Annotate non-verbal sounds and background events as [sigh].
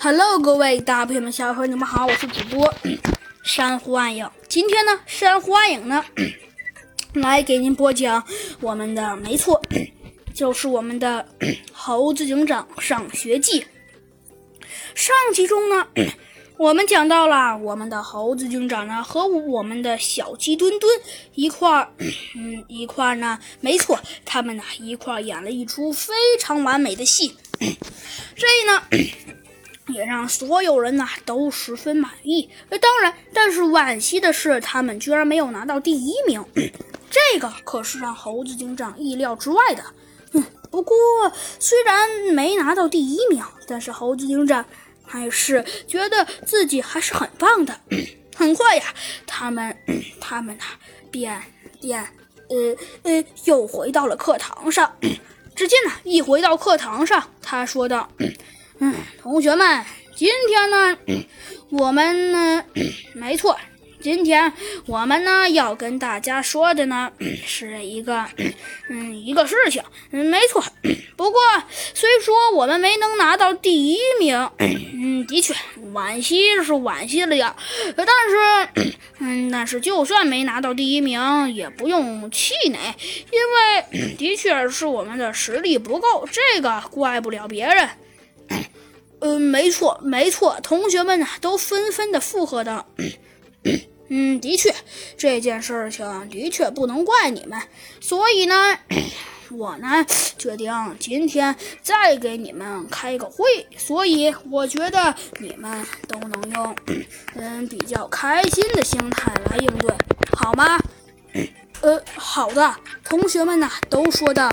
Hello，各位大朋友们、小朋友们，你们好，我是主播珊瑚暗影。今天呢，珊瑚暗影呢 [clears throat] 来给您播讲我们的，没错，就是我们的 [clears throat]《猴子警长上学记》。上集中呢，[clears throat] 我们讲到了我们的猴子警长呢和我们的小鸡墩墩一块儿，嗯，一块儿呢，没错，他们呢一块儿演了一出非常完美的戏。这呢。也让所有人呐都十分满意。呃，当然，但是惋惜的是，他们居然没有拿到第一名，这个可是让猴子警长意料之外的。嗯，不过虽然没拿到第一名，但是猴子警长还是觉得自己还是很棒的。很快呀，他们他们呐便便呃呃又回到了课堂上。[coughs] 只见呢，一回到课堂上，他说道。嗯，同学们，今天呢，我们呢，没错，今天我们呢要跟大家说的呢是一个，嗯，一个事情，嗯，没错。不过虽说我们没能拿到第一名，嗯，的确惋惜是惋惜了呀。但是，嗯，但是就算没拿到第一名，也不用气馁，因为的确是我们的实力不够，这个怪不了别人。嗯，没错，没错，同学们呢都纷纷的附和道：“嗯，的确，这件事情的确不能怪你们，所以呢，[clears throat] 我呢决定今天再给你们开个会，所以我觉得你们都能用嗯比较开心的心态来应对，好吗？呃，好的，同学们呢都说的。